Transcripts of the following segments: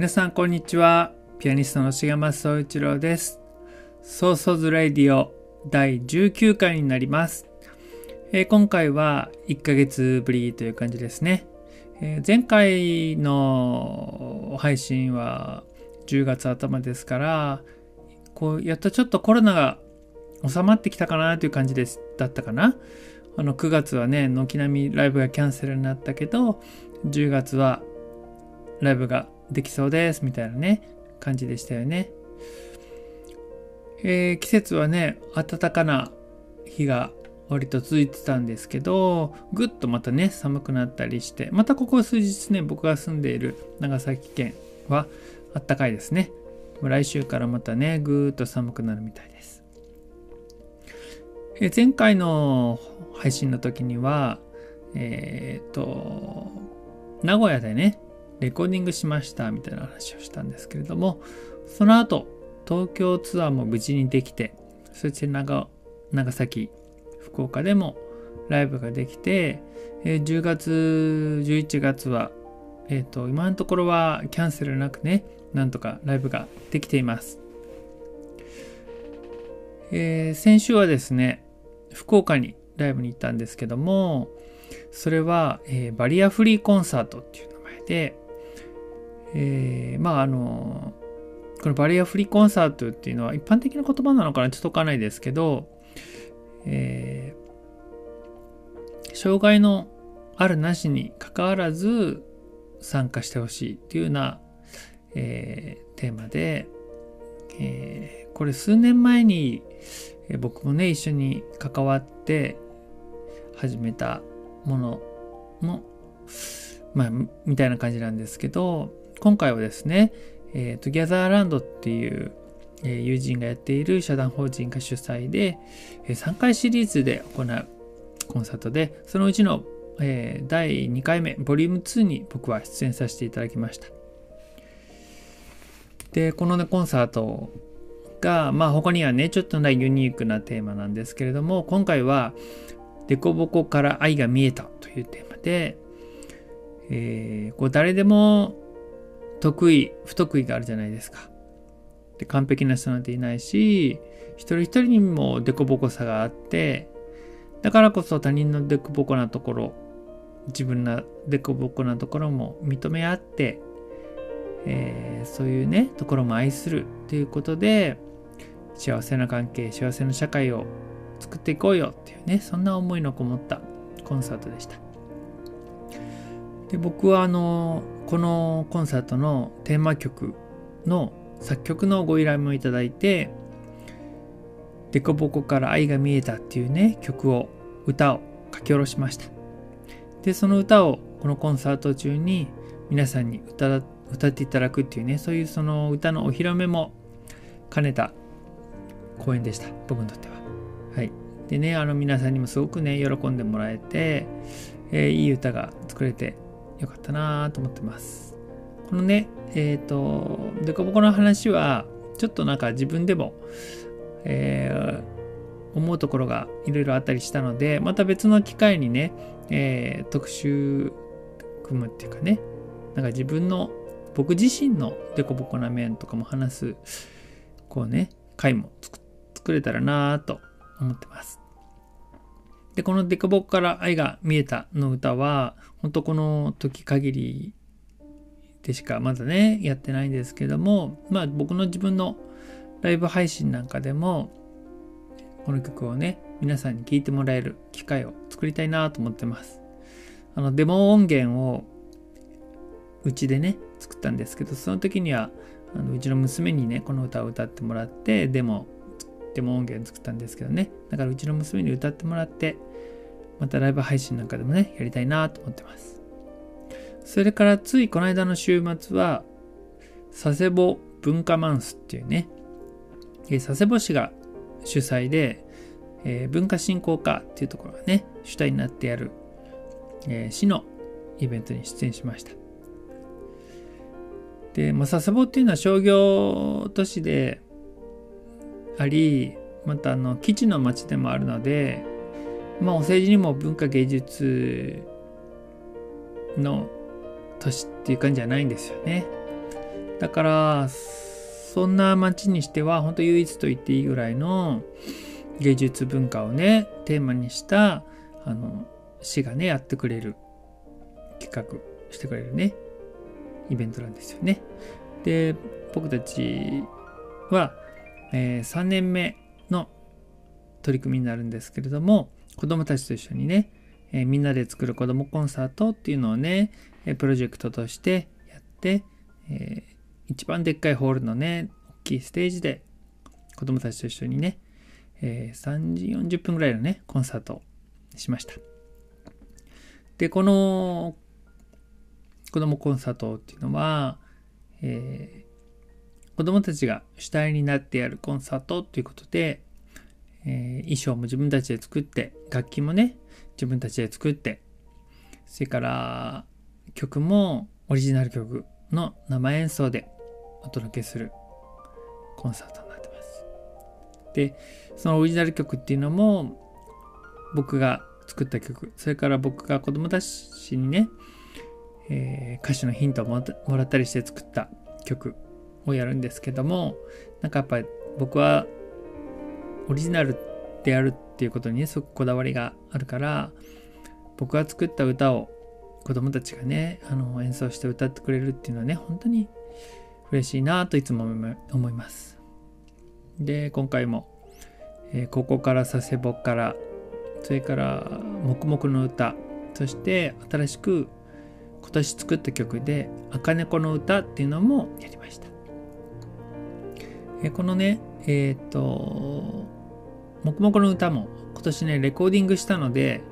皆さんこんにちは。ピアニストの重松総一郎です。ソーソーズラディオ第19回になります、えー今回は1ヶ月ぶりという感じですね、えー前回の配信は10月頭ですからこうやっとちょっとコロナが収まってきたかなという感じですだったかな。あの9月はね軒並みライブがキャンセルになったけど10月はライブができそうですみたいなね感じでしたよね、えー季節はね暖かな日が割と続いてたんですけどぐっとまたね寒くなったりしてまたここ数日ね僕が住んでいる長崎県は暖かいですね。来週からまたねぐーっと寒くなるみたいです、え前回の配信の時にはえっ、と名古屋でねレコーディングしましたみたいな話をしたんですけれどもその後東京ツアーも無事にできてそして長長崎福岡でもライブができて、え10月11月は、えー、と今のところはキャンセルなくねなんとかライブができています、えー先週はですね福岡にライブに行ったんですけどもそれは、えーバリアフリーコンサートっていう名前で、えーまああのこのバリアフリーコンサートっていうのは一般的な言葉なのかなちょっとわかんないですけど、えー障害のあるなしに関わらず参加してほしいっていうような、えーテーマで、えーこれ数年前に、えー僕もね一緒に関わって始めたもののまあみたいな感じなんですけど今回はですね、えー、トギャザーランドっていう、えー友人がやっている社団法人が主催で、えー3回シリーズで行うコンサートでそのうちの、えー第2回目ボリューム2に僕は出演させていただきました。でこの、ね、コンサートがまあ他にはねちょっとねユニークなテーマなんですけれども今回は「デコボコから愛が見えた」というテーマで、えーこう誰でも得意不得意があるじゃないですか。で完璧な人なんていないし一人一人にもデコボコさがあってだからこそ他人のデココなところ自分のデココなところも認め合って、えーそういうねところも愛するということで幸せな関係幸せな社会を作っていこうよっていうねそんな思いのこもったコンサートでした。で僕はあのこのコンサートのテーマ曲の作曲のご依頼もいただいて「デコボコから愛が見えた」っていうね曲を歌を書き下ろしました。でその歌をこのコンサート中に皆さんに歌歌っていただくっていうねそういうその歌のお披露目も兼ねた公演でした。僕にとっては。はい。でねあの皆さんにもすごくね喜んでもらえて、えーいい歌が作れてよかったなと思ってます。このねえっ、とデコボコの話はちょっとなんか自分でも、えー思うところがいろいろあったりしたのでまた別の機会にね、えー特集組むっていうかねなんか自分の僕自身のデコボコな面とかも話すこうね回も作れたらなと思ってます。でこのデコボコから愛が見えたの歌は本当この時限りでしかまだねやってないんですけどもまあ僕の自分のライブ配信なんかでもこの曲をね皆さんに聴いてもらえる機会を作りたいなと思ってます。あのデモ音源をうちでね作ったんですけどその時にはあのうちの娘にねこの歌を歌ってもらってデモデモ音源作ったんですけどね。だからうちの娘に歌ってもらってまたライブ配信なんかでもねやりたいなと思ってます。それからついこの間の週末は佐世保文化マンスっていうね佐世保市が主催で、えー、文化振興課っていうところがね主体になってやる、えー、市のイベントに出演しました。で、まあ、佐世保っていうのは商業都市でありまたあの基地の町でもあるので、まあ、お政治にも文化芸術の都市っていう感じじゃないんですよねだからそんな町にしては本当唯一と言っていいぐらいの芸術文化をねテーマにしたあの市がねやってくれる企画してくれるねイベントなんですよね。で僕たちは、えー、3年目の取り組みになるんですけれども子どもたちと一緒にね、えー、みんなで作る子どもコンサートっていうのをねプロジェクトとしてやって、えー、一番でっかいホールのね大きいステージで子どもたちと一緒にね、えー、3時40分ぐらいのねコンサートをしました。でこの子どもコンサートっていうのは、えー、子どもたちが主体になってやるコンサートということで、えー、衣装も自分たちで作って楽器もね自分たちで作ってそれから曲もオリジナル曲の生演奏でお届けするコンサートになってます。でそのオリジナル曲っていうのも僕が作った曲それから僕が子供たちにねえー、歌詞のヒントをもらったりして作った曲をやるんですけどもなんかやっぱり僕はオリジナルでやるっていうことにねすごくこだわりがあるから僕が作った歌を子供たちがねあの演奏して歌ってくれるっていうのはね本当に嬉しいなといつも思いますで今回も、えー、ここから佐世保からそれから黙々の歌そして新しく今年作った曲で「赤猫の歌」っていうのもやりました。えこのねえっ、ー、と「もくもくの歌」も今年ねレコーディングしたので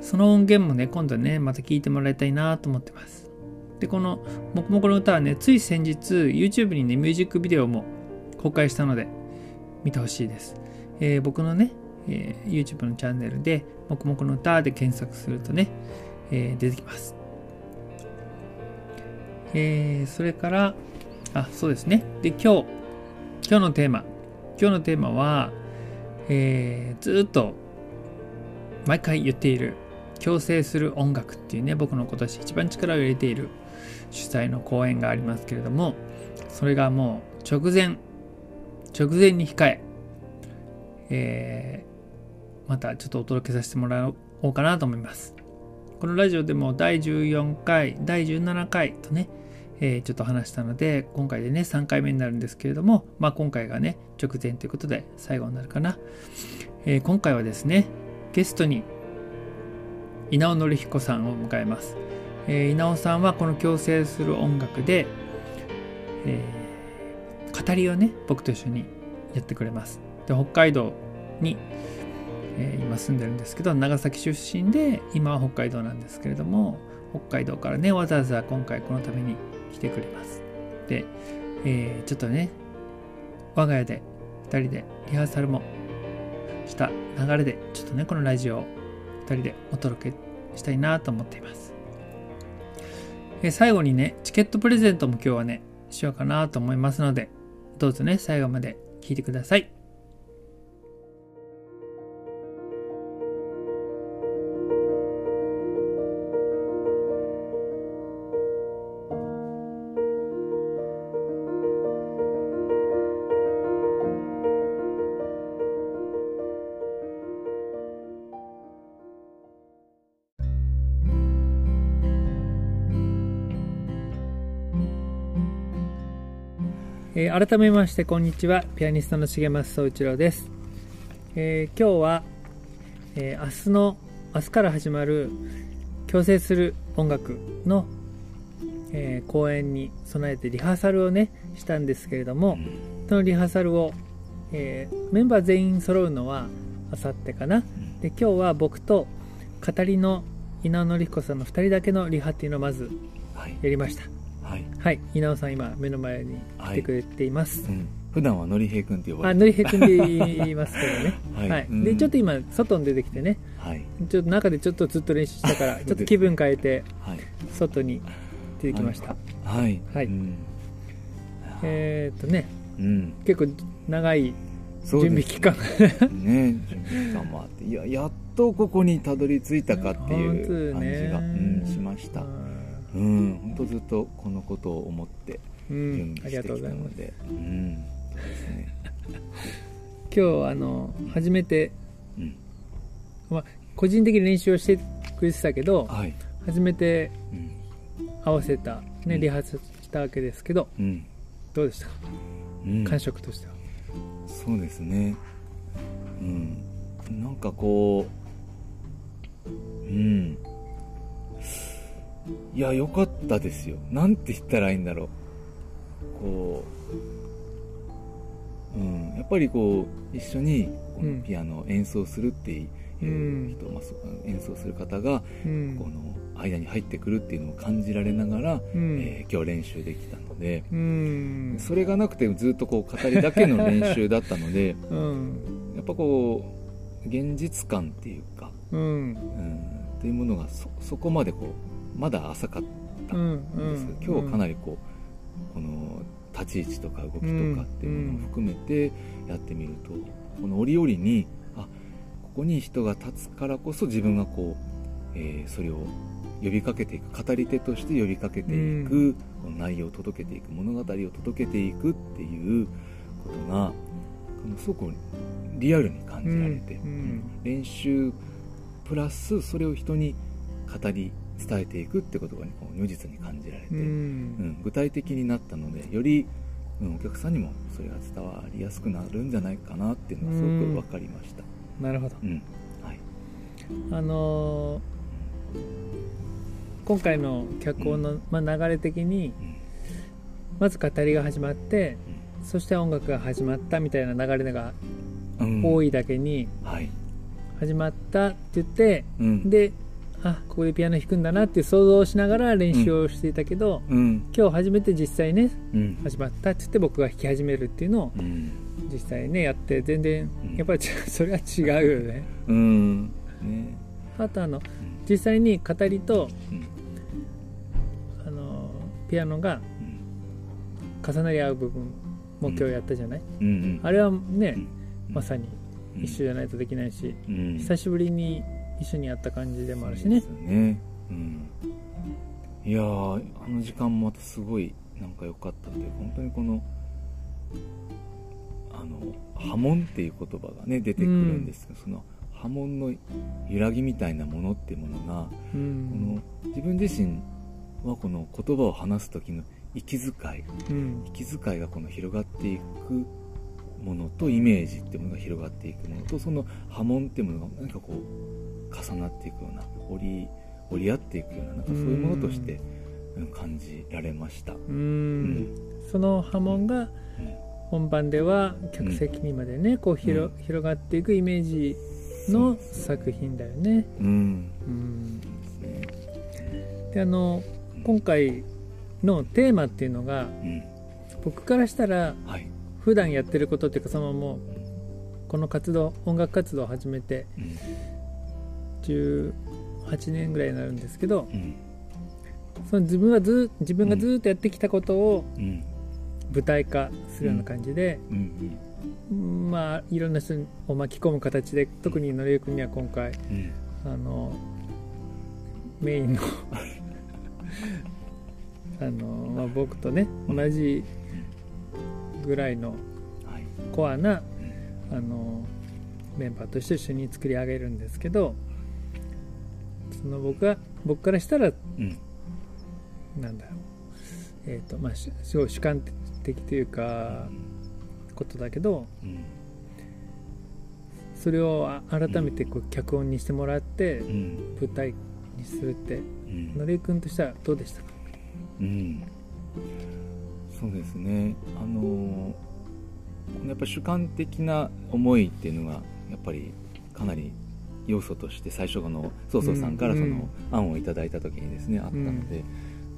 その音源もね今度ねまた聴いてもらいたいなと思ってます。でこの「もくもくの歌」はねつい先日 YouTube にねミュージックビデオも公開したので見てほしいです。えー、僕のね、えー、YouTube のチャンネルで「もくもくの歌」で検索するとね、えー、出てきます。えー、それから、あ、そうですね。で、今日、今日のテーマ。今日のテーマは、えー、ずっと毎回言っている、共生する音楽っていうね、僕の今年一番力を入れている主催の講演がありますけれども、それがもう直前、直前に控え、えー、またちょっとお届けさせてもらおうかなと思います。このラジオでも第14回、第17回とね、えー、ちょっと話したので、今回でね、3回目になるんですけれども、まあ今回がね、直前ということで最後になるかな。えー、今回はですね、ゲストに稲尾紀彦さんを迎えます。えー、稲尾さんはこの共生する音楽で、えー、語りをね、僕と一緒にやってくれます。で、北海道に、えー、今住んでるんですけど、長崎出身で、今は北海道なんですけれども、北海道からね、わざわざ今回このために来てくれます。で、えー、ちょっとね、我が家で2人でリハーサルもした流れで、ちょっとね、このラジオを2人でお届けしたいなと思っています。えー、最後にね、チケットプレゼントも今日はね、しようかなと思いますので、どうぞね、最後まで聞いてください。えー改めましてこんにちは。ピアニストの重松総一郎です、えー今日は、えー明日の明日から始まる強制する音楽の、えー公演に備えてリハーサルをねしたんですけれども、そのリハーサルを、えーメンバー全員揃うのはあさってかな。で今日は僕と語りの稲尾紀彦さんの2人だけのリハっていうのをまずはい。やりました。はい、はい。稲尾さん今目の前に来てくれています、うん、普段はのりへいくんって呼ばあれてのりへくんで言いますけどね。はい。うん。でちょっと今外に出てきてね。はい。ちょっと中でちょっとずっと練習したから ちょっと気分変えてはい。外に出てきました、はい。はい。うん。えーっとね。うん。結構長いそう準備期間、ねね準備期間もあっていややっとここにたどり着いたかっていう感じが、うん、しましたうん。本当ずっとこのことを思ってう準ん、ありが備してきとうございます。たのでうん。そうですね今日あの初めて、うん。まあ、個人的に練習をしてくれてたけどはい。初めてうん。合わせた、ね、うん。リハーサルしたわけですけどうん。どうでしたか？うん。感触としては、そうですね。うん。なんかこううんいや良かったですよ。なんて言ったらいいんだろう。こううんやっぱりこう一緒にこのピアノを演奏するっていう人、まあそ演奏する方がうん。この間に入ってくるっていうのを感じられながら、うん。えー今日練習できたので、うん。それがなくてずっとこう語りだけの練習だったので うん。やっぱこう現実感っていうか、うん。うん、っていうものがそそこまでこうまだ浅かったうんんですけど、今日かなりこうこの立ち位置とか動きとかっていうものを含めてやってみると、この折々にあここに人が立つからこそ自分がこう、えーそれを呼びかけていく語り手として呼びかけていく、うんこの内容を届けていく物語を届けていくっていうことがすごくリアルに感じられて、うんうん。練習プラスそれを人に語り伝えていくってことが、ね、こう如実に感じられて、ううんん具体的になったのでより、うん、お客さんにもそれが伝わりやすくなるんじゃないかなっていうのがすごく分かりました。なるほど。うん。はい。あのー今回の脚本の、まあ、流れ的にうん。まず語りが始まってそして音楽が始まったみたいな流れがうん。多いだけにはい。始まったって言ってうん。であここでピアノ弾くんだなって想像をしながら練習をしていたけど、うん。今日初めて実際ねうん。始まったって言って僕が弾き始めるっていうのをうん。実際ねやって全然うん。やっぱり それは違うよね。うん。ね。あとあの実際に語りとうん。あのピアノがうん。重なり合う部分も今日やったじゃない、あれはね、うん。まさに一緒じゃないとできないし、うん。久しぶりに一緒にやった感じでもあるしね。ね。うん。いやーあの時間もまたすごいなんか良かったんで本当にこのあの波紋っていう言葉がね出てくるんですけど、その波紋の揺らぎみたいなものっていうものが、うこんの自分自身はこの言葉を話す時の息遣いうん。息遣いがこの広がっていくものとイメージっていうものが広がっていくものとその波紋っていうものが何かこう重なっていくような折り折り合っていくようななんかそういうものとしてうん。感じられました。ううん。んその波紋がうん。本番では客席にまでねこう広,、うん。広がっていくイメージの作品だよね。うん。うん。であの今回のテーマっていうのがうん。僕からしたらはい。普段やってることっていうかそのもうこの活動音楽活動を始めてうん18年ぐらいになるんですけどうん。その自分はず自分がずっとやってきたことをうん。舞台化するような感じで、うんまあいろんな人を巻き込む形で特にのりゆくんには今回うん。あのメインの あの、まあ、僕とね同じぐらいのはい。コアなうん。あのメンバーとして一緒に作り上げるんですけどその僕が僕からしたらうん。なんだろう。えっ、とまあしすごい主観的というかことだけどうん。それをあ改めてこう脚本にしてもらってうん。舞台にするってうん。のりえくんとしてはどうでしたか？うん。そうですね。あのこのやっぱり主観的な思いっていうのがやっぱりかなり要素として最初のそうそうさんからそうんの案をいただいた時にですねあったので,、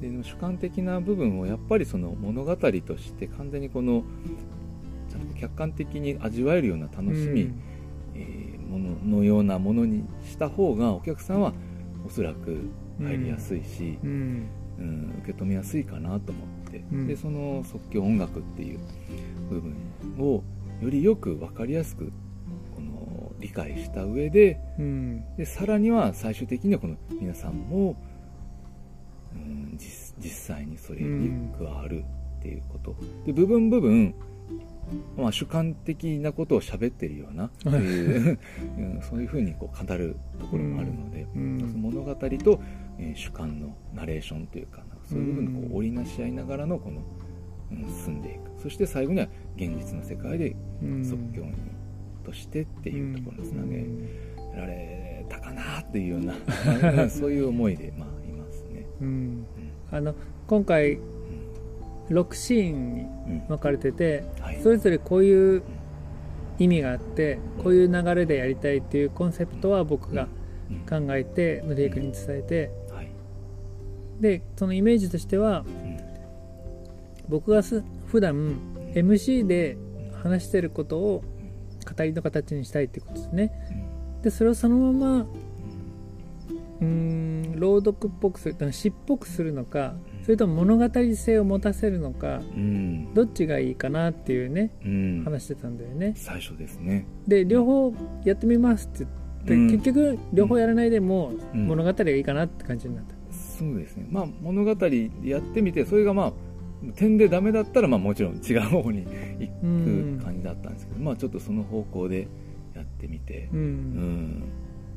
で主観的な部分をやっぱりその物語として完全にこのちゃんと客観的に味わえるような楽しみ、えーもののようなものにした方がお客さんはおそらく入りやすいし、うん。うん。うん、受け止めやすいかなと思って、うん。でその即興音楽っていう部分をよりよく分かりやすく理解した上でうん。でさらには最終的にはこの皆さんも、うん、実実際にそれに加わるっていうこと、で部分部分まあ、主観的なことを喋ってるようなっていううんそういうふうにこう語るところもあるので、うん物語と、えー主観のナレーションというかそういう部分をこう織りなし合いながらのこの、うん、進んでいく。そして最後には現実の世界でうん即興にとしてっていうところにつなげられたかなっていうような、まあ そういう思いで、まあ、いますね。うん。うん。あの今回うん。6シーンにうん分かれててはい。それぞれこういう意味があってこういう流れでやりたいっていうコンセプトは僕がうん。考えてのりえくんに伝えて。はい。でそのイメージとしてはうん。僕がす普段 MC で話してることを語りの形にしたいってことですね。でそれをそのままうーん朗読っぽくする詩っぽくするのかそれとも物語性を持たせるのかうん。どっちがいいかなっていうねうん。話してたんだよね。最初ですね。で両方やってみますって言って、うん。結局両方やらないでもうん。物語がいいかなって感じになった、そうですね、まあ、物語やってみてそれがまあ点でダメだったらまあもちろん違う方に行うん。く感じだったんですけど、まあちょっとその方向でやってみてう、うん。ん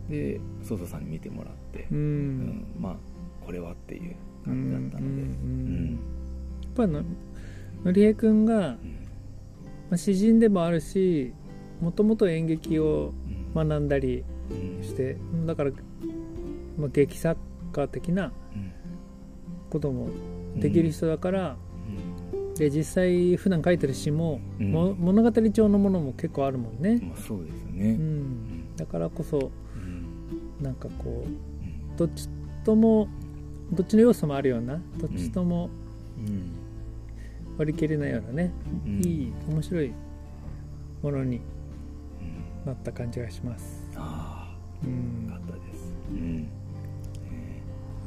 でソソさんに見てもらって、うん、うん。まあこれはっていう感じだったので、うんうんやっぱののりえくんが、まあ、詩人でもあるしもともと演劇をうん。学んだりうん。してだから、まあ、劇作家的なうん。こともできる人だから、うんで実際普段書いてる詩も、うん。も物語調のものも結構あるもんね、まあ、そうですうね、ん、だからこそうん。なんかこうどっちともどっちの要素もあるようなどっちともうん割り切れないようなね、うん。いい面白いものにうん。なった感じがします。あうあよんかったです、うん。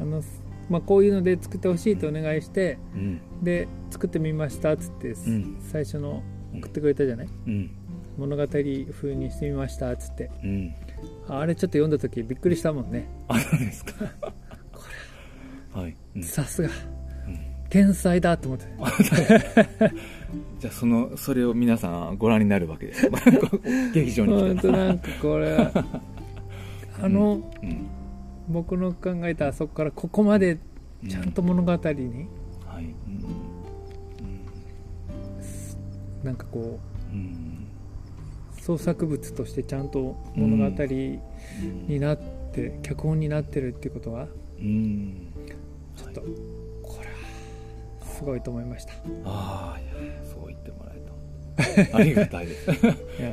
あのまあ、こういうので作ってほしいとお願いしてうん。で作ってみましたっつって、ん。最初の送ってくれたじゃない？うん。物語風にしてみましたっつって。うん。ああれちょっと読んだ時びっくりしたもんね。あそうですか。はい、うん。さすが。うん。天才だと思って。じゃあそのそれを皆さんご覧になるわけです。劇場に本来たら。当なんかこれあの、うん僕の考えたあそこからここまでちゃんと物語にはい。うんなんかこうん。う創作物としてちゃんと物語うんになって、脚本になってるっていうことはうん。ちょっとこれはすごいと思いました。ああそう言ってもらえた。ありがたいです。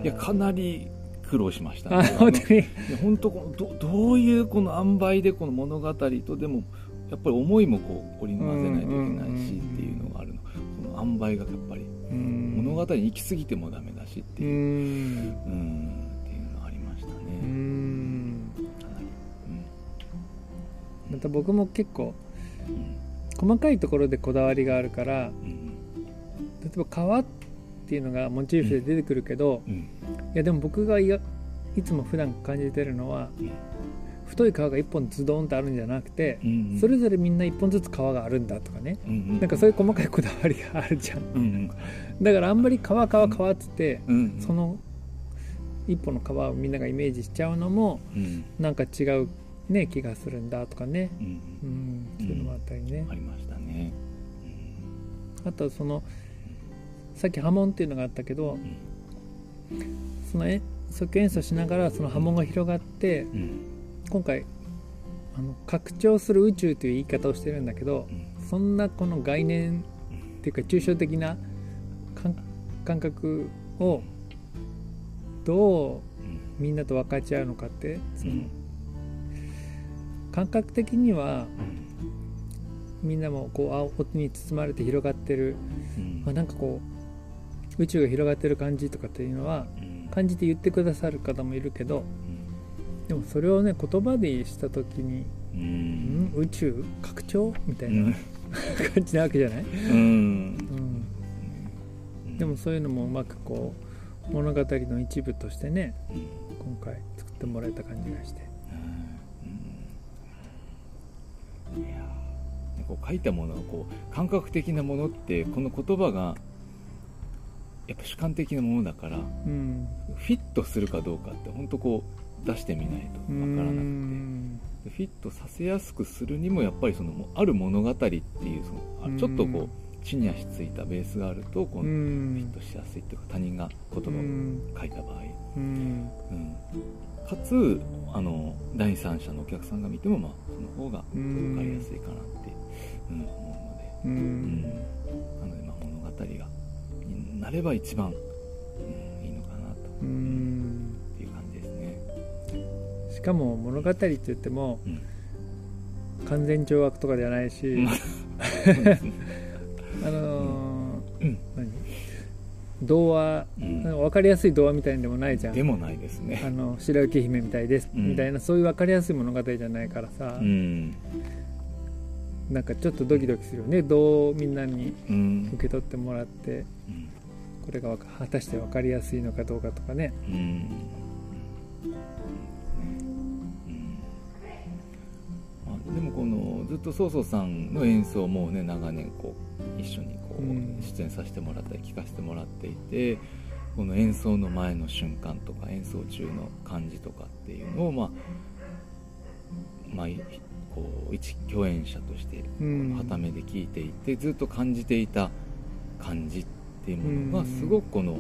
いやかなり苦労しました。あ本当に？どどういうこの塩梅でこの物語とでもやっぱり思いもこう織り交ぜないといけないしっていうのがあるの。この塩梅がやっぱり物語に行き過ぎてもダメだしってういううん。うんっていうのがありましたうねんかなりまた僕も結構うん。細かいところでこだわりがあるからうん。例えば川っていうのがモチーフで出てくるけど、うん。いやでも僕がいやいつも普段感じてるのは、うん。太い川が1本ズドンってあるんじゃなくて、うんうん。それぞれみんな1本ずつ川があるんだとかね、うんうん。なんかそういう細かいこだわりがあるじゃん。うんうん。だからあんまり川川川っつって、うんその一本の川をみんながイメージしちゃうのもうん。なんか違うね気がするんだとかね、うんうん、そういうのもあったりね、ありましたね。あとそのさっき波紋っていうのがあったけど、そのえ即興演奏しながらその波紋が広がって、うん。今回あの拡張する宇宙という言い方をしてるんだけどうん。そんなこの概念っていうか抽象的な感感覚をどううんみんなと分かち合うのかってそのうん。感覚的にはうん。みんなもこう青音に包まれて広がってる、うん。まあ、なんかこう宇宙が広がってる感じとかっていうのはうん。感じて言ってくださる方もいるけどでもそれをね言葉でした時にうん。ん宇宙拡張？みたいうん。な感じなわけじゃない、うん。うん、でもそういうのもうまくこう物語の一部としてねうん。今回作ってもらえた感じがして。うん。いやー。こう書いたものはこう感覚的なものってこの言葉がやっぱ主観的なものだからうん。フィットするかどうかって本当こう出してみないとうわからなくて。フィットさせやすくするにもやっぱりそのある物語っていうそのあちょっとこう地に足ついたベースがあるとこううフィッんトしやすいっていうか他人が言葉をうん。書いた場合、うん。うん、かつあの第三者のお客さんが見ても、まあ、その方がうん。分かりやすいかなって、うん、思ううので、うん。ん、なので、まあ、物語がになれば一番、うん、いいのかなと、うっん。ていう感じですね。しかも物語って言ってもうん。完全懲悪とかではないし、ま あのーうん。何？童話、うん。分かりやすい童話みたいんでもないじゃん。でもないですあね。の白雪姫みたいです、うん。みたいなそういう分かりやすい物語じゃないからさ、うん。なんかちょっとドキドキするよね。どうみんなにうん。受け取ってもらって。うんこれが果たして分かりやすいのかどうかとかね。うん。あでもこのずっと曹操さんの演奏もね長年こう一緒にこううん出演させてもらったり聴かせてもらっていてこの演奏の前の瞬間とか演奏中の感じとかっていうのをまあまあいこう一共演者としてうん。はためで聞いていてずっと感じていた感じっていうものがすごくこの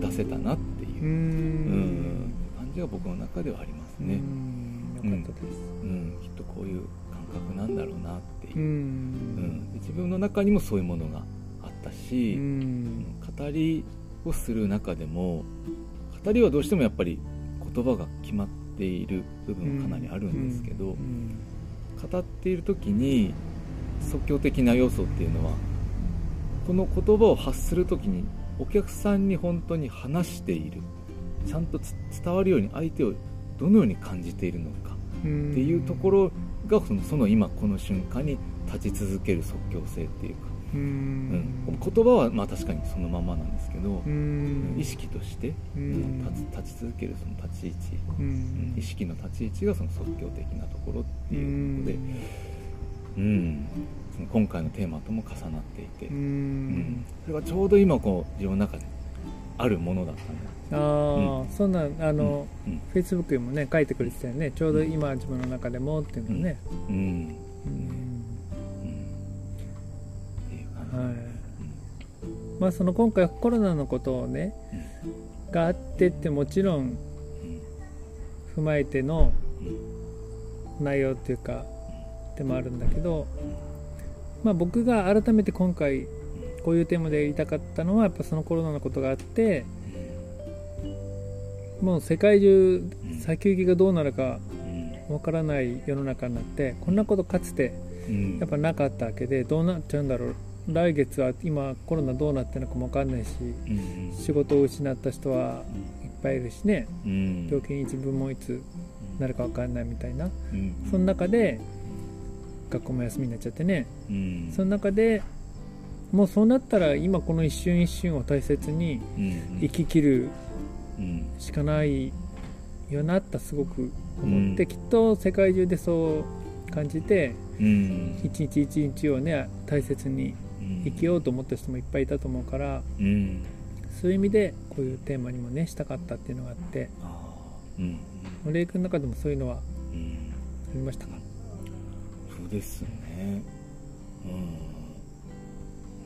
出せたなっていう。うん。感じが僕の中ではありますね、うん。よかったです。うん、きっとこういう感覚なんだろうなっていう。う、ん。自分の中にもそういうものがあったうし、ん。語りをする中でも語りはどうしてもやっぱり言葉が決まっている部分がかなりあるんですけど、うん。語っている時に即興的な要素っていうのはこの言葉を発する時にお客さんに本当に話している。ちゃんとつ伝わるように相手をどのように感じているのか。うんっていうところがそのその今この瞬間に立ち続ける即興性っていうか、ううん。ん言葉はまあ確かにそのままなんですけどう、ん。意識として、立ち続けるその立ち位置、ううん。ん意識の立ち位置がその即興的なところってういうことで、ん。うん、その今回のテーマとも重なっていて、ううん。んそれがちょうど今こう自分の中であるものだったんだああ、そんなんあの、うん。フェイスブックにもね書いてくれてたよね。ちょうど今自分の中でもっていうのね、うん。うん。うん。っていう感じ、はい。まあその今回コロナのことをねがあってってもちろんうん。踏まえてのうん。内容っていうかでもあるんだけど、まあ、僕が改めて今回こういうテーマで言いたかったのはやっぱそのコロナのことがあってもう世界中先行きがどうなるかうんわからない世の中になってこんなことかつてうんやっぱなかったわけでどうなっちゃうんだろう。来月は今コロナどうなってるのかもわかんないしうん仕事を失った人はいっぱいいるしね。うん。病気に自分もいつなるかわかんないみたいな。うん。その中で学校も休みになっちゃってね。うん。その中でもうそうなったら今この一瞬一瞬を大切にうん生き切るうん。しかないよなってすごく思って、うん。きっと世界中でそう感じてうん。一日一日をね大切にうん生きようと思った人もいっぱいいたと思うからうん。そういう意味でこういうテーマにもねしたかったっていうのがあって。うんレイ君の中でもそういうのはあうん。りましたか？ですね。うん。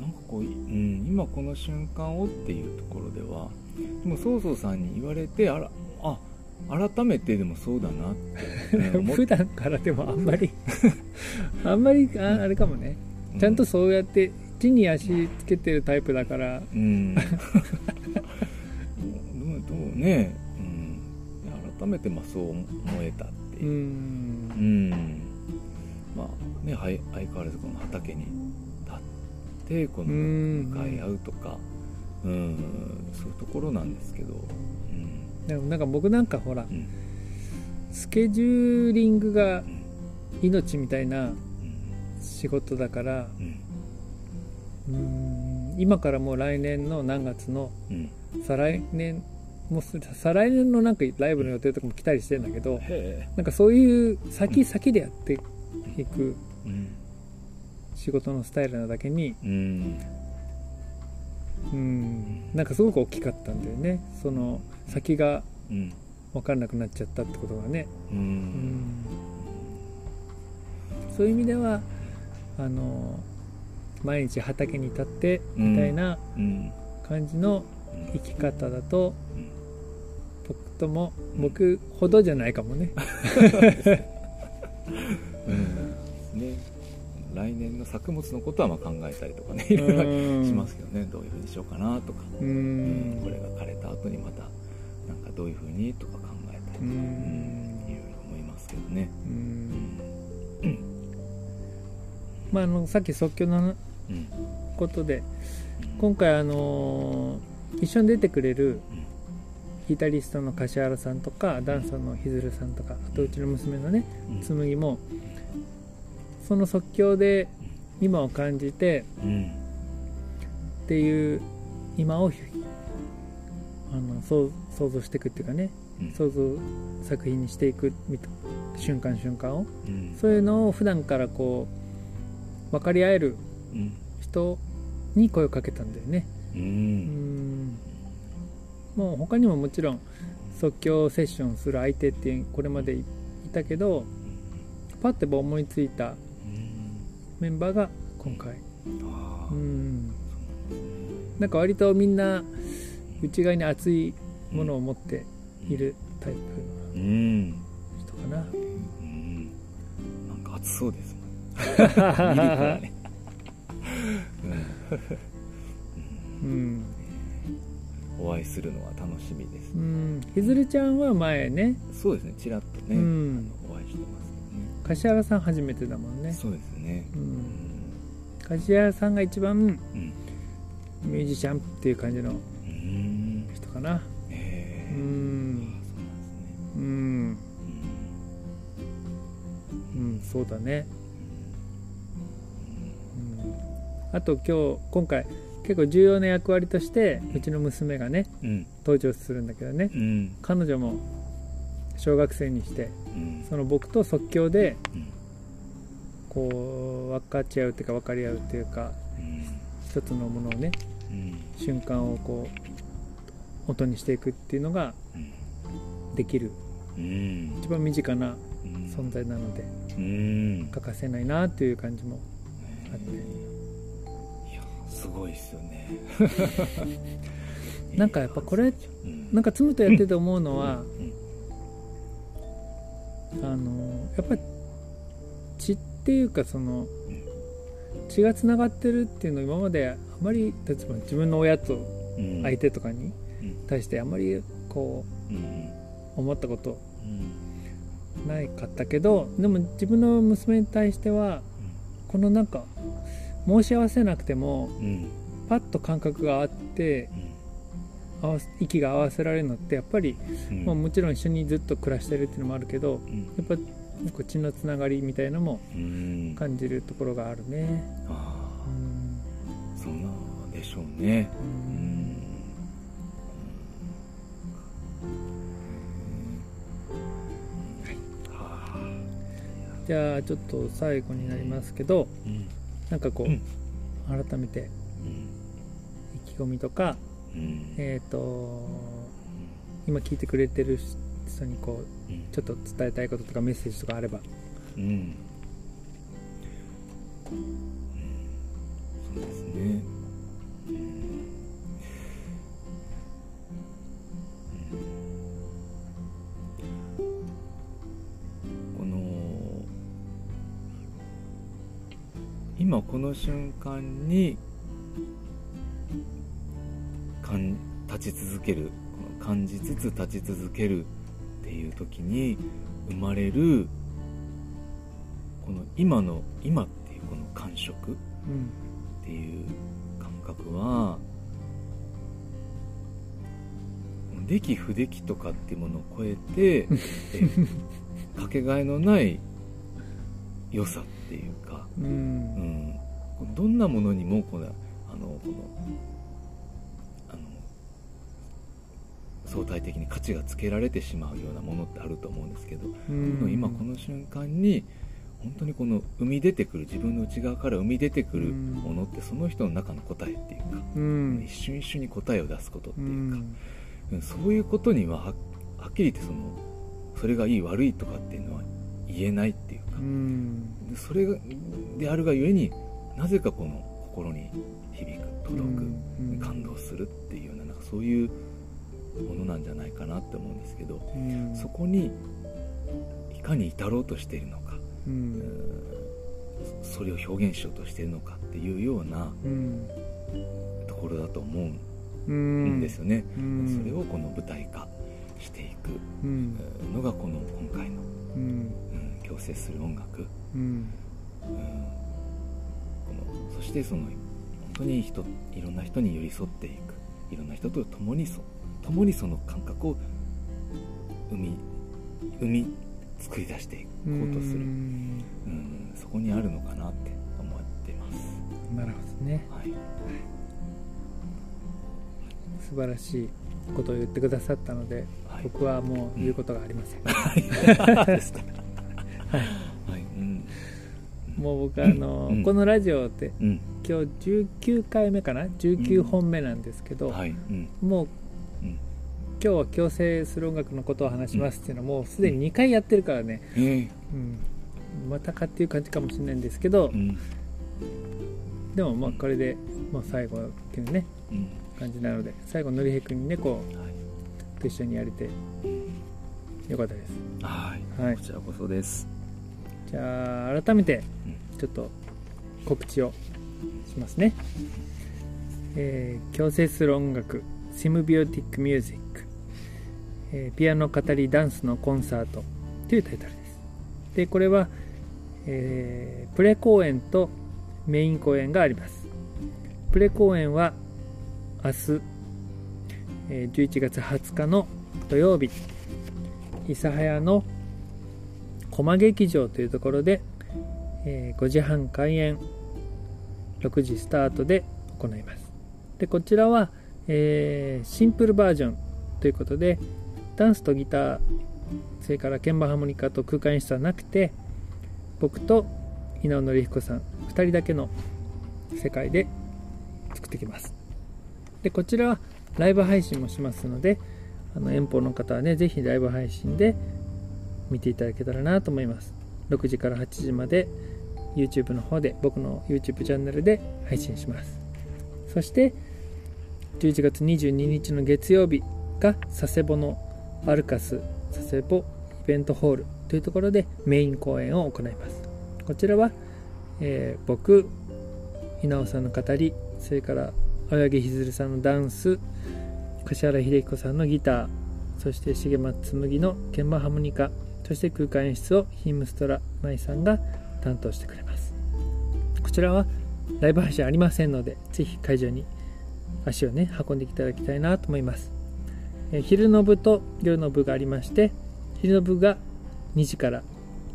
なんかこう、うん、今この瞬間をっていうところではでも曹操さんに言われてあらあ改めてでもそうだな って、普段からでもあんまり あんまりああれかもね。ちゃんとそうやって地に足つけてるタイプだから。うん。どうどうね、うん、改めてまあそう思えたってういう、うん。んまあねはい相変わらずこの畑に立ってこのうん。向かい合うとか、うん、そういうところなんですけど、うん。でもなんか僕なんかほらうん。スケジューリングがうん命みたいなうん。仕事だからうん。うん今からもう来年の何月のうん。再来年もうす再来年のなんかライブの予定とかも来たりしてるんだけどへなんかそういう先先でやっていくえうん。仕事のスタイルなだけにうん。うん。なんかすごく大きかったんだよね。その先がうん。分かんなくなっちゃったってことがね。ううん。んそういう意味ではあの毎日畑に立ってみたいなうん。感じのうん生き方だとうん。僕とも僕ほどじゃないかもね うん。ね。来年の作物のことはまあ考えたりとかねいろいろしますけどね。どういうふうにしようかなとか、ううん。んこれが枯れた後にまたなんかどういうふうにとか考えたりとか、ううん。んいろいろ思いますけどね、うん。うん。まああのさっき即興のうんことで今回あの一緒に出てくれるギタリストの柏原さんとかダンサーのひずるさんとかあとうちの娘のねうん。紬もその即興で今を感じてうんっていう今をあのそう想像していくっていうかね。うん。想像作品にしていくみた瞬間瞬間を。うん。そういうのを普段からこう分かり合えるうん。人に声をかけたんだよね。ううん。んもう他にももちろん即興セッションする相手ってこれまでいたけどパッて思いついたうんメンバーが今回。うん。なんか割とみんな内側に熱いものを持っているタイプうんの人かな。うん。なんか暑そうですお会いするのは楽しみですうん、ひずるちゃんは前ね、そうですね。ちらっとうね、ん、お会いしてます柏原さん初めてだもんね。そうですねう、うん。ん柏原さんが一番うん。ミュージシャンっていう感じのうん人かな。へえ。うん。うん、うん、そうだね、うん、あと今日今回結構重要な役割としてうちの娘がねうん。登場するんだけどね。うん。彼女も小学生にしてうん。その僕と即興でうんこう分かち合うっていうか分かり合うっていうかうん。一つのものをねうん。瞬間をこう音にしていくっていうのができる。うん。一番身近なうん。存在なのでうん。欠かせないなっていう感じもあって。いやすごいっすよね。なんかやっぱこれうん。なんかつむとやってて思うのはうん。あのやっぱり血っていうかその血がつながってるっていうのを今まであまり例えば自分の親とうん。相手とかにうん。対してあまりこう思ったことうん。ないかったけどでも自分の娘に対してはこのなんか申し合わせなくてもうん。パッと感覚があって息が合わせられるのってやっぱり、うん。まあ、もちろん一緒にずっと暮らしてるっていうのもあるけどうん。やっぱこう血のつながりみたいのもうん。感じるところがあるね。あうん。あそうなんでしょうね。ううん。んはあじゃあちょっと最後になりますけどうん。なんかこう、うん。改めてうん意気込みとか、うん。えっ、と今聞いてくれてる人にこううんちょっと伝えたいこととかメッセージとかあれば。うん、そそうですね。この今この瞬間に感立ち続ける。感じつつ立ち続けるいう時に生まれるこの今の今っていうこの感触うんっていう感覚は出来不出来とかっていうものを超えて えかけがえのない良さっていうか、ううん。ん、どんなものにもこのあのこのあの相対的に価値がつけられてしまうようなものってあると思うんですけど、うん。今この瞬間に本当にこの生み出てくる自分の内側から生み出てくるものってその人の中の答えっていうか、うん。一瞬一瞬に答えを出すことってういうか、ん。うんそういうことにはははっきり言ってそのそれがいい悪いとかっていうのは言えないっていうかう、ん。でそれがであるがゆえになぜかこの心に響く届く、うん。感動するっていうようななんかそういうものなんじゃないかなって思うんですけど、うん。そこにいかに至ろうとしているのか、ううん。んそれを表現しようとしているのかっていうようなうん。ところだと思ううん。んですよね、うん。それをこの舞台化していくうん。のがこの今回の、うん。うん、共生する音楽、うん。うん、このそしてその本当に人いろんな人に寄り添っていくいろんな人と共にそ共にその感覚を生み生み作り出していこうとする、うん。うん、そこにあるのかなって思ってます。なるほどね。はい、素晴らしいことを言ってくださったのではい、僕はもう言うことがありません、ですか。はい、うん、もう僕あの、うん。このラジオってうん、今日19回目かな？19本目なんですけど、はい、うん、もう日は共生する音楽のことを話しますっていうのはもうすでに2回やってるからね、えーうん、またかっていう感じかもしれないんですけど、うん、でもまあこれでもう最後っていうねうん、感じなので最後のりへくんにねこうはい、と一緒にやれてよかったです。はい、はい。こちらこそです。じゃあ改めてうん。ちょっと告知をしますね、えー共生する音楽シムビオティックミュージック、えピアノ語りダンスのコンサートというタイトルです。でこれは、えープレ公演とメイン公演があります。プレ公演は明日、え11月20日の土曜日諫早の駒劇場というところで、え5時半開演6時スタートで行います。でこちらは、えーシンプルバージョンということでダンスとギターそれから鍵盤ハーモニカと空間演出はなくて僕と稲尾紀彦さん2人だけの世界で作ってきます。でこちらはライブ配信もしますのであの遠方の方はねぜひライブ配信で見ていただけたらなと思います。6時から8時まで YouTube の方で僕の YouTube チャンネルで配信します。そして11月22日の月曜日が佐世保のアルカス佐世保イベントホールというところでメイン公演を行います。こちらは、えー僕稲尾さんの語りそれから青柳ひずるさんのダンス柏原秀彦さんのギターそして重松紬の鍵盤ハーモニカそして空間演出をヒームストラ舞さんが担当してくれます。こちらはライブ配信ありませんのでぜひ会場に足をね運んでいただきたいなと思います、昼の部と夜の部がありまして昼の部が2時から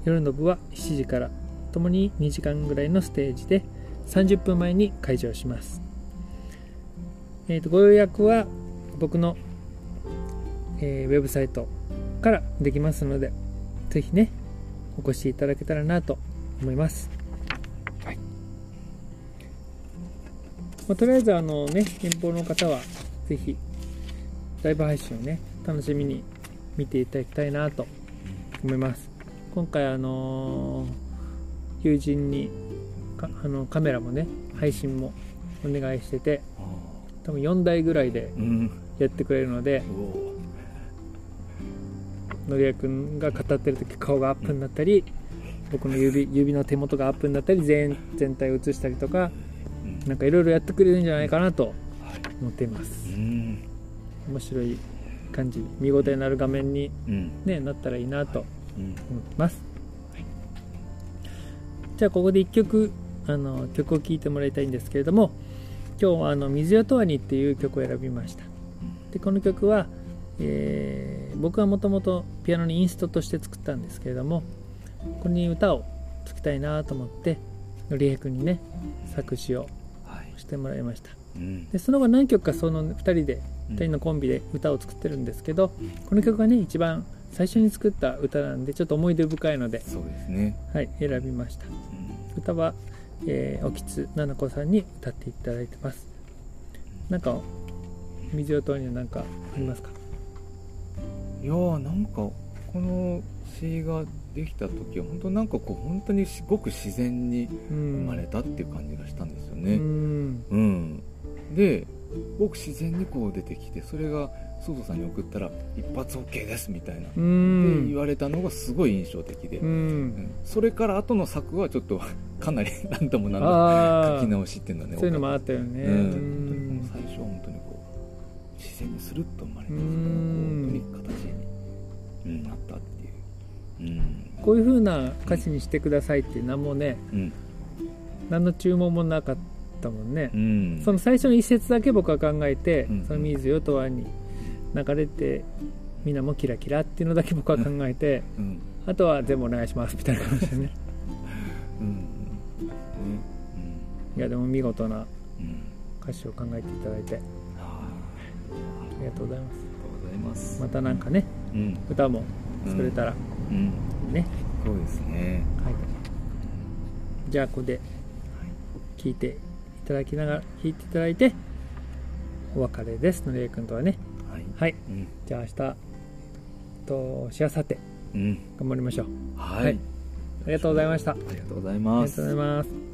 夜の部は7時からともに2時間ぐらいのステージで30分前に開場します、えーとご予約は僕の、えーウェブサイトからできますのでぜひねお越しいただけたらなと思います、はい。まあ、とりあえずあのね遠方の方はぜひライブ配信をね楽しみに見ていただきたいなと思います。今回あのー友人にあのカメラもね配信もお願いしてて多分4台ぐらいでやってくれるのでうおのりやくんが語ってる時顔がアップになったり僕の指指の手元がアップになったり全全体を映したりとかうんなんかいろいろやってくれるんじゃないかなと思っています。うん。面白い感じ見応えのある画面に、うん。ね、なったらいいなとうん。思ってます、じゃあここで1曲あの曲を聴いてもらいたいんですけれども今日はあの「水よとわに」っていう曲を選びました。でこの曲は、えー僕はもともとピアノにインストとして作ったんですけれどもこれに歌をつけたいなと思ってのりえくんにね作詞をはい。してもらいました。うん。でその後何曲かその2人でうん2人のコンビで歌を作ってるんですけどこの曲がね一番最初に作った歌なんでちょっと思い出深いので、そうですね。はい、選びました。うん。歌は、えー、沖津奈々子さんに歌っていただいてます。なんか水を通りになんかありますか？いやーなんかこの詩ができた時は本当なんかこう本当にすごく自然にうん。生まれたっていう感じがしたんですようね。ん。うん、ですごく自然にこう出てきてそれがソーさんに送ったら一発 OK ですみたいな、うでん言われたのがすごい印象的で、ううん。んそれから後の作はちょっと かなり何度も何度も書き直しっていうのはねそういうのもあったよね。うん。最初は本当にこう自然にスルッと生まれてうそれがん本当に形に、うん、なったっていう。うん。こういう風な歌詞にしてくださいって何もねうん。何の注文もなかったもんね。うん。その最初の一節だけ僕は考えて、うん。その水よとわに流れてみんなもキラキラっていうのだけ僕は考えて、うん。あとは全部お願いしますみたいな感じでね。うん。ねいやでも見事な歌詞を考えていただいて。あありがとうございます。またなんかねうん。歌も作れたら。うん。ね、そうですね。はい。じゃあここで聞いていただきながら聞いていただいてお別れですのりえくんとはね。はい。はい。うん。じゃあ明日えっとしあさってうん。頑張りましょう。はい、はい。ありがとうございました。あありがとうございります。がとうございます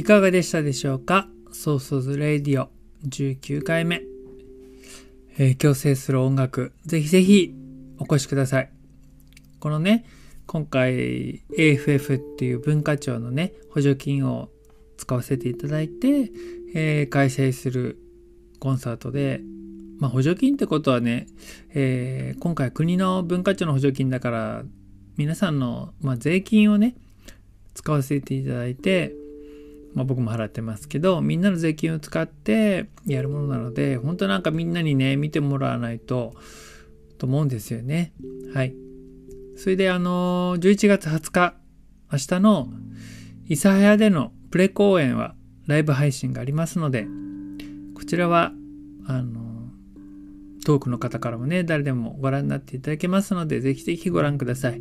いかがでしたでしょうか？ソーソーズレディオ19回目、えー共生する音楽。ぜひぜひお越しください。このね今回 AFF っていう文化庁のね補助金を使わせていただいて、えー開催するコンサートでまあ補助金ってことはね、えー今回国の文化庁の補助金だから皆さんの、まあ、税金をね使わせていただいてまあ、僕も払ってますけどみんなの税金を使ってやるものなので本当なんかみんなにね見てもらわないとと思うんですよね。はい。それであの11月20日明日の諫早でのプレ公演はライブ配信がありますのでこちらはあのトークの方からもね誰でもご覧になっていただけますのでぜひぜひご覧ください、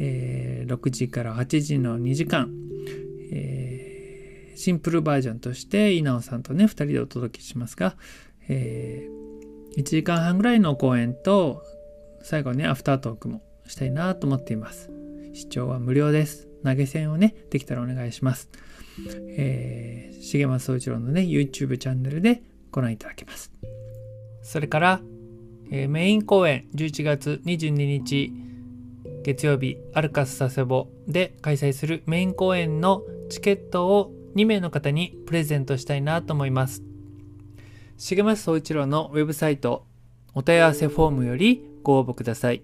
えー6時から8時の2時間、えーシンプルバージョンとして稲尾さんとね2人でお届けしますが、え1時間半ぐらいの公演と最後ねアフタートークもしたいなと思っています。視聴は無料です。投げ銭をねできたらお願いします。えー、重松総一郎のね YouTube チャンネルでご覧いただけます。それから、えーメイン公演11月22日月曜日アルカス佐世保で開催するメイン公演のチケットを2名の方にプレゼントしたいなと思います重松総一郎のウェブサイトお問い合わせフォームよりご応募ください。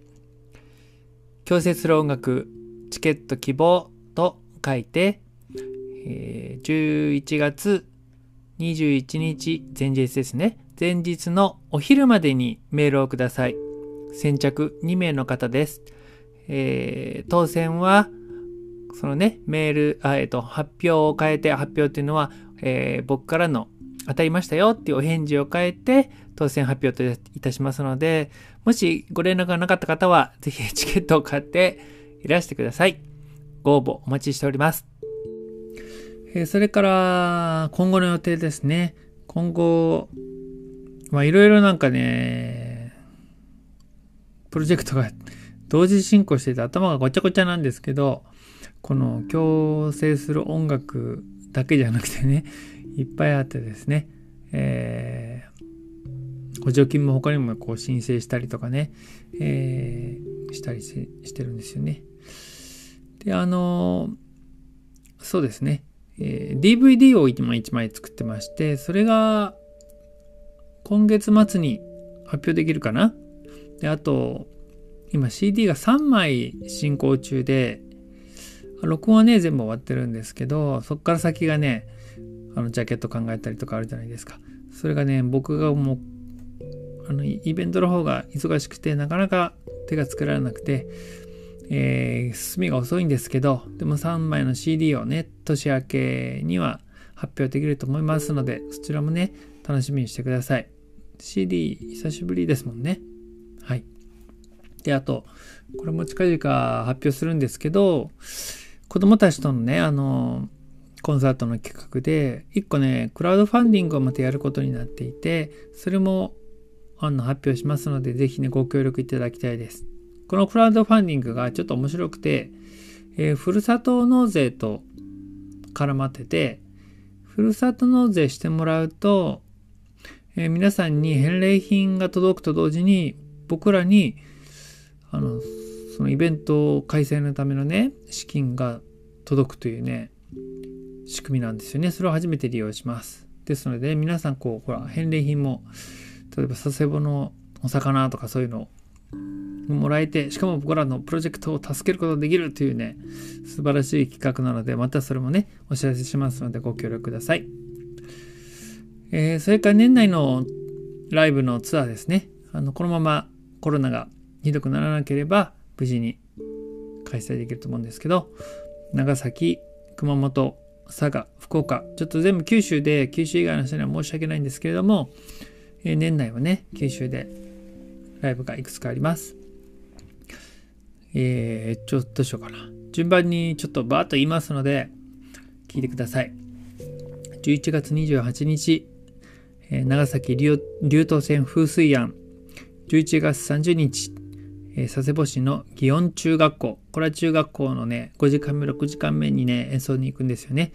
強制する音楽チケット希望と書いて、え11月21日前日ですね。前日のお昼までにメールをください。先着2名の方です。えー当選は、そのね、メール、あえっ、と、発表を変えて、発表っていうのは、えー僕からの当たりましたよっていうお返事を変えて、当選発表といたしますので、もしご連絡がなかった方は、ぜひ チケットを買っていらしてください。ご応募お待ちしております。えーそれから、今後の予定ですね。今後、まあいろいろなんかね、プロジェクトが同時進行してて頭がごちゃごちゃなんですけど、この共生する音楽だけじゃなくてね、いっぱいあってですね、えー補助金も他にもこう申請したりとかね、えーしたりしてるんですよね。で、あのそうですね、えー DVD を今1枚作ってまして、それが今月末に発表できるかな？で、あと、今 CD が3枚進行中で、録音はね、全部終わってるんですけど、そこから先がね、あの、ジャケット考えたりとかあるじゃないですか。それがね、僕がもう、あの、イベントの方が忙しくて、なかなか手がつけられなくて、えー進みが遅いんですけど、でも3枚の CD をね、年明けには発表できると思いますので、そちらもね、楽しみにしてください。CD 久しぶりですもんね。はい。で、あと、これも近々発表するんですけど、子供たちとのね、あの、コンサートの企画で、一個ね、クラウドファンディングをまたやることになっていて、それも、あの、発表しますので、ぜひね、ご協力いただきたいです。このクラウドファンディングがちょっと面白くて、えーふるさと納税と絡まってて、ふるさと納税してもらうと、えー皆さんに返礼品が届くと同時に、僕らに、あの、そのイベント開催のためのね、資金が届くというね、仕組みなんですよね。それを初めて利用します。ですので、ね皆さん、こう、ほら、返礼品も、例えば佐世保のお魚とかそういうのをもらえて、しかも僕らのプロジェクトを助けることができるというね、素晴らしい企画なので、またそれもね、お知らせしますので、ご協力ください。えーそれから年内のライブのツアーですね。あの、このままコロナがひどくならなければ、無事に開催できると思うんですけど、長崎、熊本、佐賀、福岡、ちょっと全部九州で、九州以外の人には申し訳ないんですけれども、え年内はね、九州でライブがいくつかあります。えー、ちょっとしようかな。順番にちょっとバーッと言いますので、聞いてください。11月28日、え長崎流流東線風水庵。11月30日、えー佐世保市の祇園中学校。これは中学校のね、5時間目、6時間目にね、演奏に行くんですよね。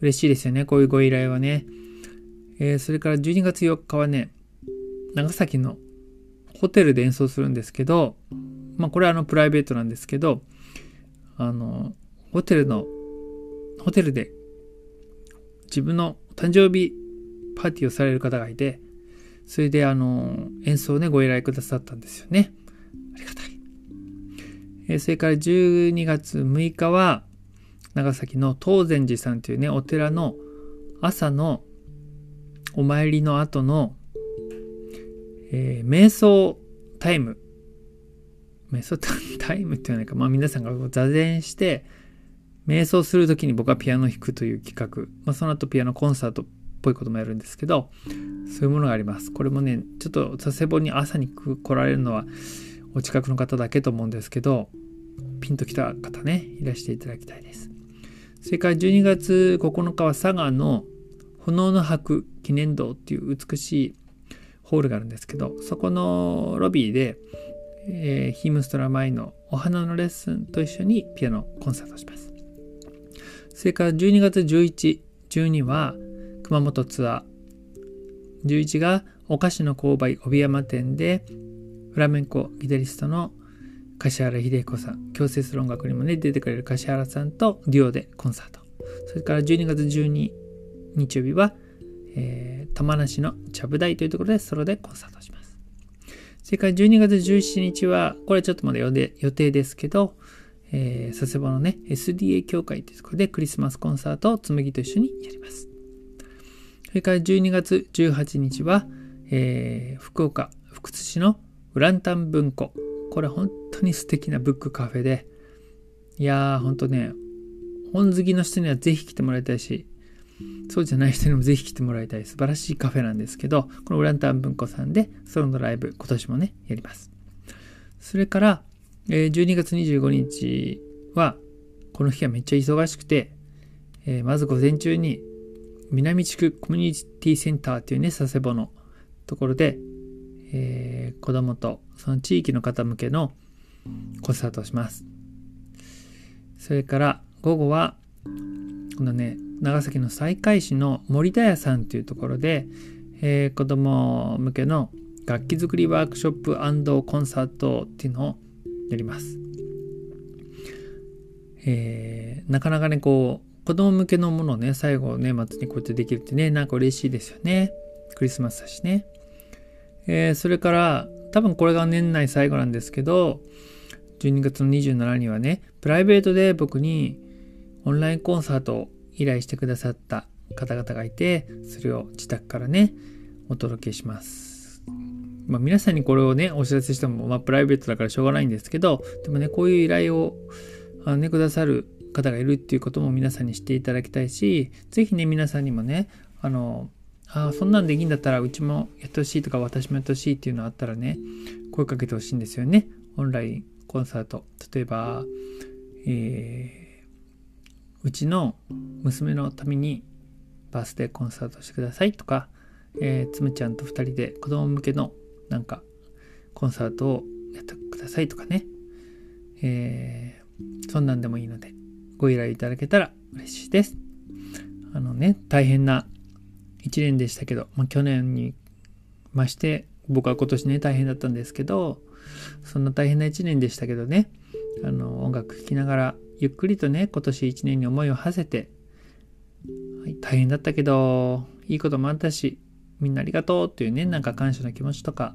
嬉しいですよね、こういうご依頼はね。えーそれから12月4日はね、長崎のホテルで演奏するんですけど、まあこれはあのプライベートなんですけど、あの、ホテルの、ホテルで自分の誕生日パーティーをされる方がいて、それであの、演奏をね、ご依頼くださったんですよね。ありがたい。えそれから12月6日は、長崎の東禅寺さんというね、お寺の朝のお参りの後の、えー瞑想タイム。瞑想タイムっていうのはないか、まあ皆さんが座禅して、瞑想するときに僕はピアノを弾くという企画。まあその後ピアノコンサートっぽいこともやるんですけど、そういうものがあります。これもね、ちょっと佐世保に朝に来られるのはお近くの方だけと思うんですけど、ピンときた方ね、いらしていただきたいです。それから12月9日は佐賀の炎の白記念堂っていう美しいホールがあるんですけど、そこのロビーで、えーヒムストラ前のお花のレッスンと一緒にピアノコンサートします。それから12月11、12は熊本ツアー。11がお菓子の購買帯山店でフラメンコギタリストの柏原秀彦さん、強制する音楽にもね、出てくれる柏原さんとデュオでコンサート。それから12月12日曜日は、えー玉梨のちゃぶ台というところでソロでコンサートします。それから12月17日は、これちょっとまだ予定予定ですけど、えー、佐世保のね、SDA 協会というところでクリスマスコンサートを紬と一緒にやります。それから12月18日は、えー福岡、福津市のウランタン文庫。これ本当に素敵なブックカフェで、いやー、本当ね、本好きの人にはぜひ来てもらいたいし、そうじゃない人にもぜひ来てもらいたい素晴らしいカフェなんですけど、このウランタン文庫さんでソロのライブ、今年もね、やります。それから、えー12月25日は、この日はめっちゃ忙しくて、えーまず午前中に南地区コミュニティセンターっていうね、佐世保のところで、えー子供とその地域の方向けのコンサートをします。それから午後は、このね、長崎の西海市の森田屋さんというところで、えー子供向けの楽器作りワークショップコンサートっていうのをやります。えーなかなかね、こう、子供向けのものをね、最後年末にこうやってできるってね、なんか嬉しいですよね。クリスマスだしね。えーそれから、多分これが年内最後なんですけど、12月の27にはね、プライベートで僕にオンラインコンサートを依頼してくださった方々がいて、それを自宅からね、お届けします。まあ皆さんにこれをね、お知らせしても、まあプライベートだからしょうがないんですけど、でもね、こういう依頼をあのね、くださる方がいるっていうことも皆さんに知っていただきたいし、ぜひね、皆さんにもね、あの、あそんなんできんだったらうちもやってほしいとか私もやってほしいっていうのあったらね、声かけてほしいんですよね。オンラインコンサート。例えば、えーうちの娘のためにバースデーコンサートしてくださいとか、えーつむちゃんと2人で子供向けのなんかコンサートをやってくださいとかね、えーそんなんでもいいのでご依頼いただけたら嬉しいです。あのね、大変な1年でしたけど、まあ、去年にまして僕は今年ね大変だったんですけどそんな大変な1年でしたけどねあの音楽聴きながらゆっくりとね今年1年に思いを馳せて、はい、大変だったけどいいこともあったしみんなありがとうっていうねなんか感謝の気持ちとか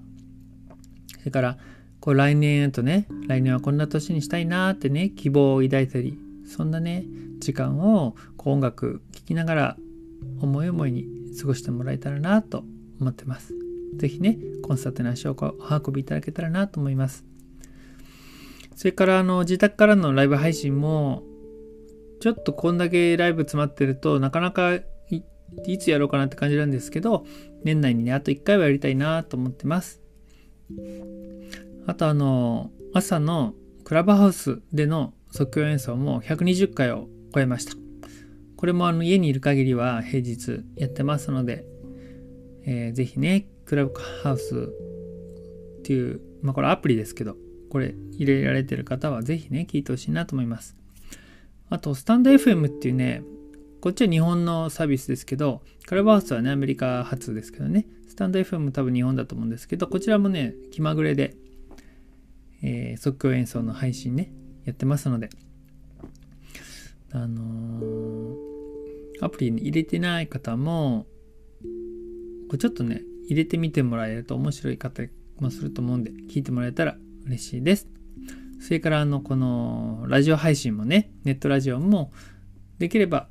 それからこう来年とね来年はこんな年にしたいなってね希望を抱いたりそんなね時間をこう音楽聴きながら思い思いに過ごしてもらえたらなと思ってます。ぜひね、コンサートに足をお運びいただけたらなと思います。それからあの自宅からのライブ配信も、ちょっとこんだけライブ詰まってるとなかなかいいつやろうかなって感じなんですけど、年内にね、あと1回はやりたいなと思ってます。あとあの、朝のクラブハウスでの即興演奏も120回を超えました。これもあの家にいる限りは平日やってますので、えーぜひね、クラブハウスっていう、まあこれアプリですけど、これ入れられてる方はぜひね、聞いてほしいなと思います。あと、スタンド FM っていうね、こっちは日本のサービスですけど、クラブハウスはね、アメリカ発ですけどね、スタンド FM 多分日本だと思うんですけど、こちらもね、気まぐれで、えー即興演奏の配信ね、やってますので、あのーアプリに入れてない方も、これちょっとね、入れてみてもらえると面白い方もすると思うんで、聞いてもらえたら嬉しいです。それから、あの、この、ラジオ配信もね、ネットラジオも、できれば、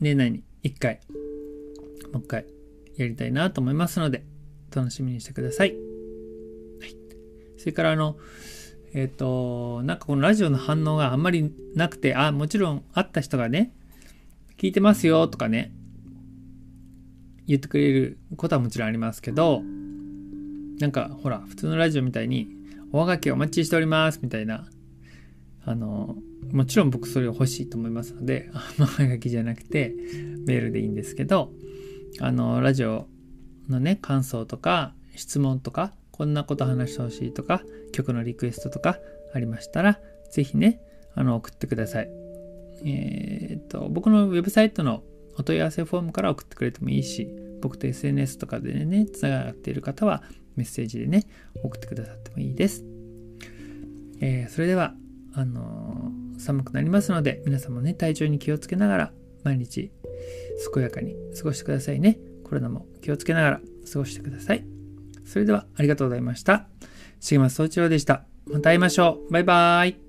年内に1回、もう一回、やりたいなと思いますので、楽しみにしてください。はい。それから、あの、えっ、と、なんかこのラジオの反応があんまりなくて、あ、もちろんあった人がね、聞いてますよとかね、言ってくれることはもちろんありますけど、なんかほら、普通のラジオみたいに、おはがきお待ちしておりますみたいな、あの、もちろん僕それを欲しいと思いますので、あ おはがきじゃなくてメールでいいんですけど、あの、ラジオのね、感想とか質問とか、こんなこと話してほしいとか、曲のリクエストとかありましたら、ぜひね、あの、送ってください。えーっと、僕のウェブサイトのお問い合わせフォームから送ってくれてもいいし、僕と SNS とかでね、つながっている方はメッセージでね、送ってくださってもいいです。えーそれでは、あのー寒くなりますので、皆さんもね、体調に気をつけながら、毎日、健やかに過ごしてくださいね。コロナも気をつけながら過ごしてください。それでは、ありがとうございました。重松総一郎でした。また会いましょう。バイバーイ。